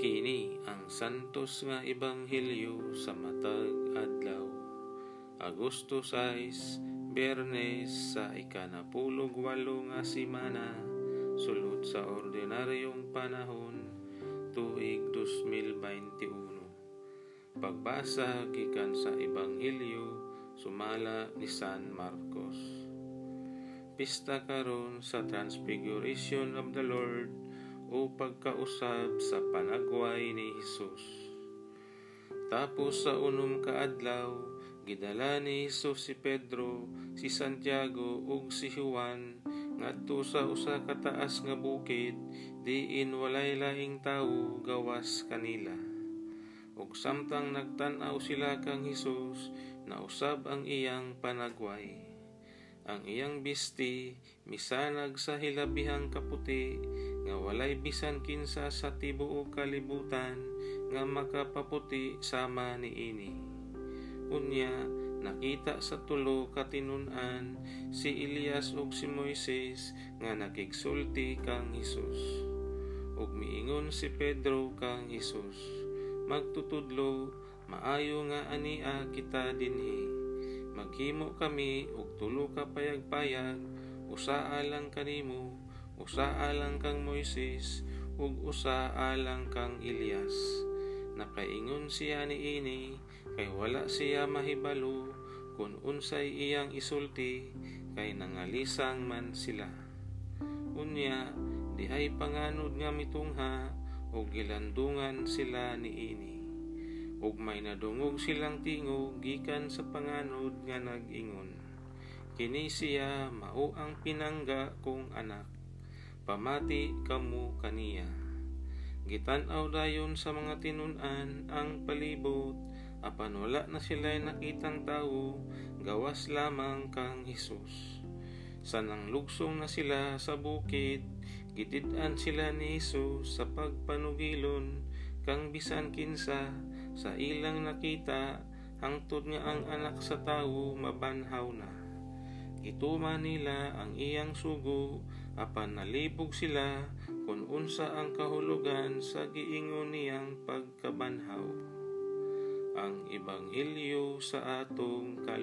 Kini ang santos nga ebanghelyo sa matag adlaw. Agosto 6, Bernes sa ikanapulog walo nga simana, sulod sa ordinaryong panahon, tuig 2021. Pagbasa gikan sa ebanghelyo sumala ni San Marcos. Pista karon sa Transfiguration of the Lord o pagkausab sa panagway ni Hesus. Tapos sa unom ka gidala ni Hesus si Pedro, si Santiago ug si Juan ngadto sa usa ka taas nga bukid diin walay laing tawo gawas kanila. Ug samtang nagtan-aw sila kang Hesus, nausab ang iyang panagway ang iyang bisti misanag sa hilabihang kaputi nga walay bisan kinsa sa tibuok kalibutan nga makapaputi sama ni ini. Unya nakita sa tulo katinun-an si Elias ug si Moises nga nakigsulti kang Hesus. Ug miingon si Pedro kang Hesus, magtutudlo maayo nga ania kita dinhi maghimo kami og tulo ka payag-payag usaa lang kanimo usaa lang kang Moises ug usaa lang kang Elias. Nakaingon siya ni ini kay wala siya mahibalo kung unsay iyang isulti kay nangalisang man sila. Unya dihay panganod nga mitungha ug gilandungan sila ni ini. Ug may nadungog silang tingog gikan sa panganod nga nag-ingon. Kini siya mao ang pinangga kong anak pamati kamo kaniya. Gitan-aw dayon sa mga tinun-an ang palibot apan wala na sila nakitang tawo gawas lamang kang Hesus. Sa nang lugsong na sila sa bukid gitid-an sila ni Hesus sa pagpanugilon kang bisan kinsa sa ilang nakita hangtod nga ang anak sa tawo mabanhaw na. Gituman nila ang iyang sugo apan nalibog sila kung unsa ang kahulugan sa giingon niyang pagkabanhaw. Ang ebanghelyo sa atong kaluwasan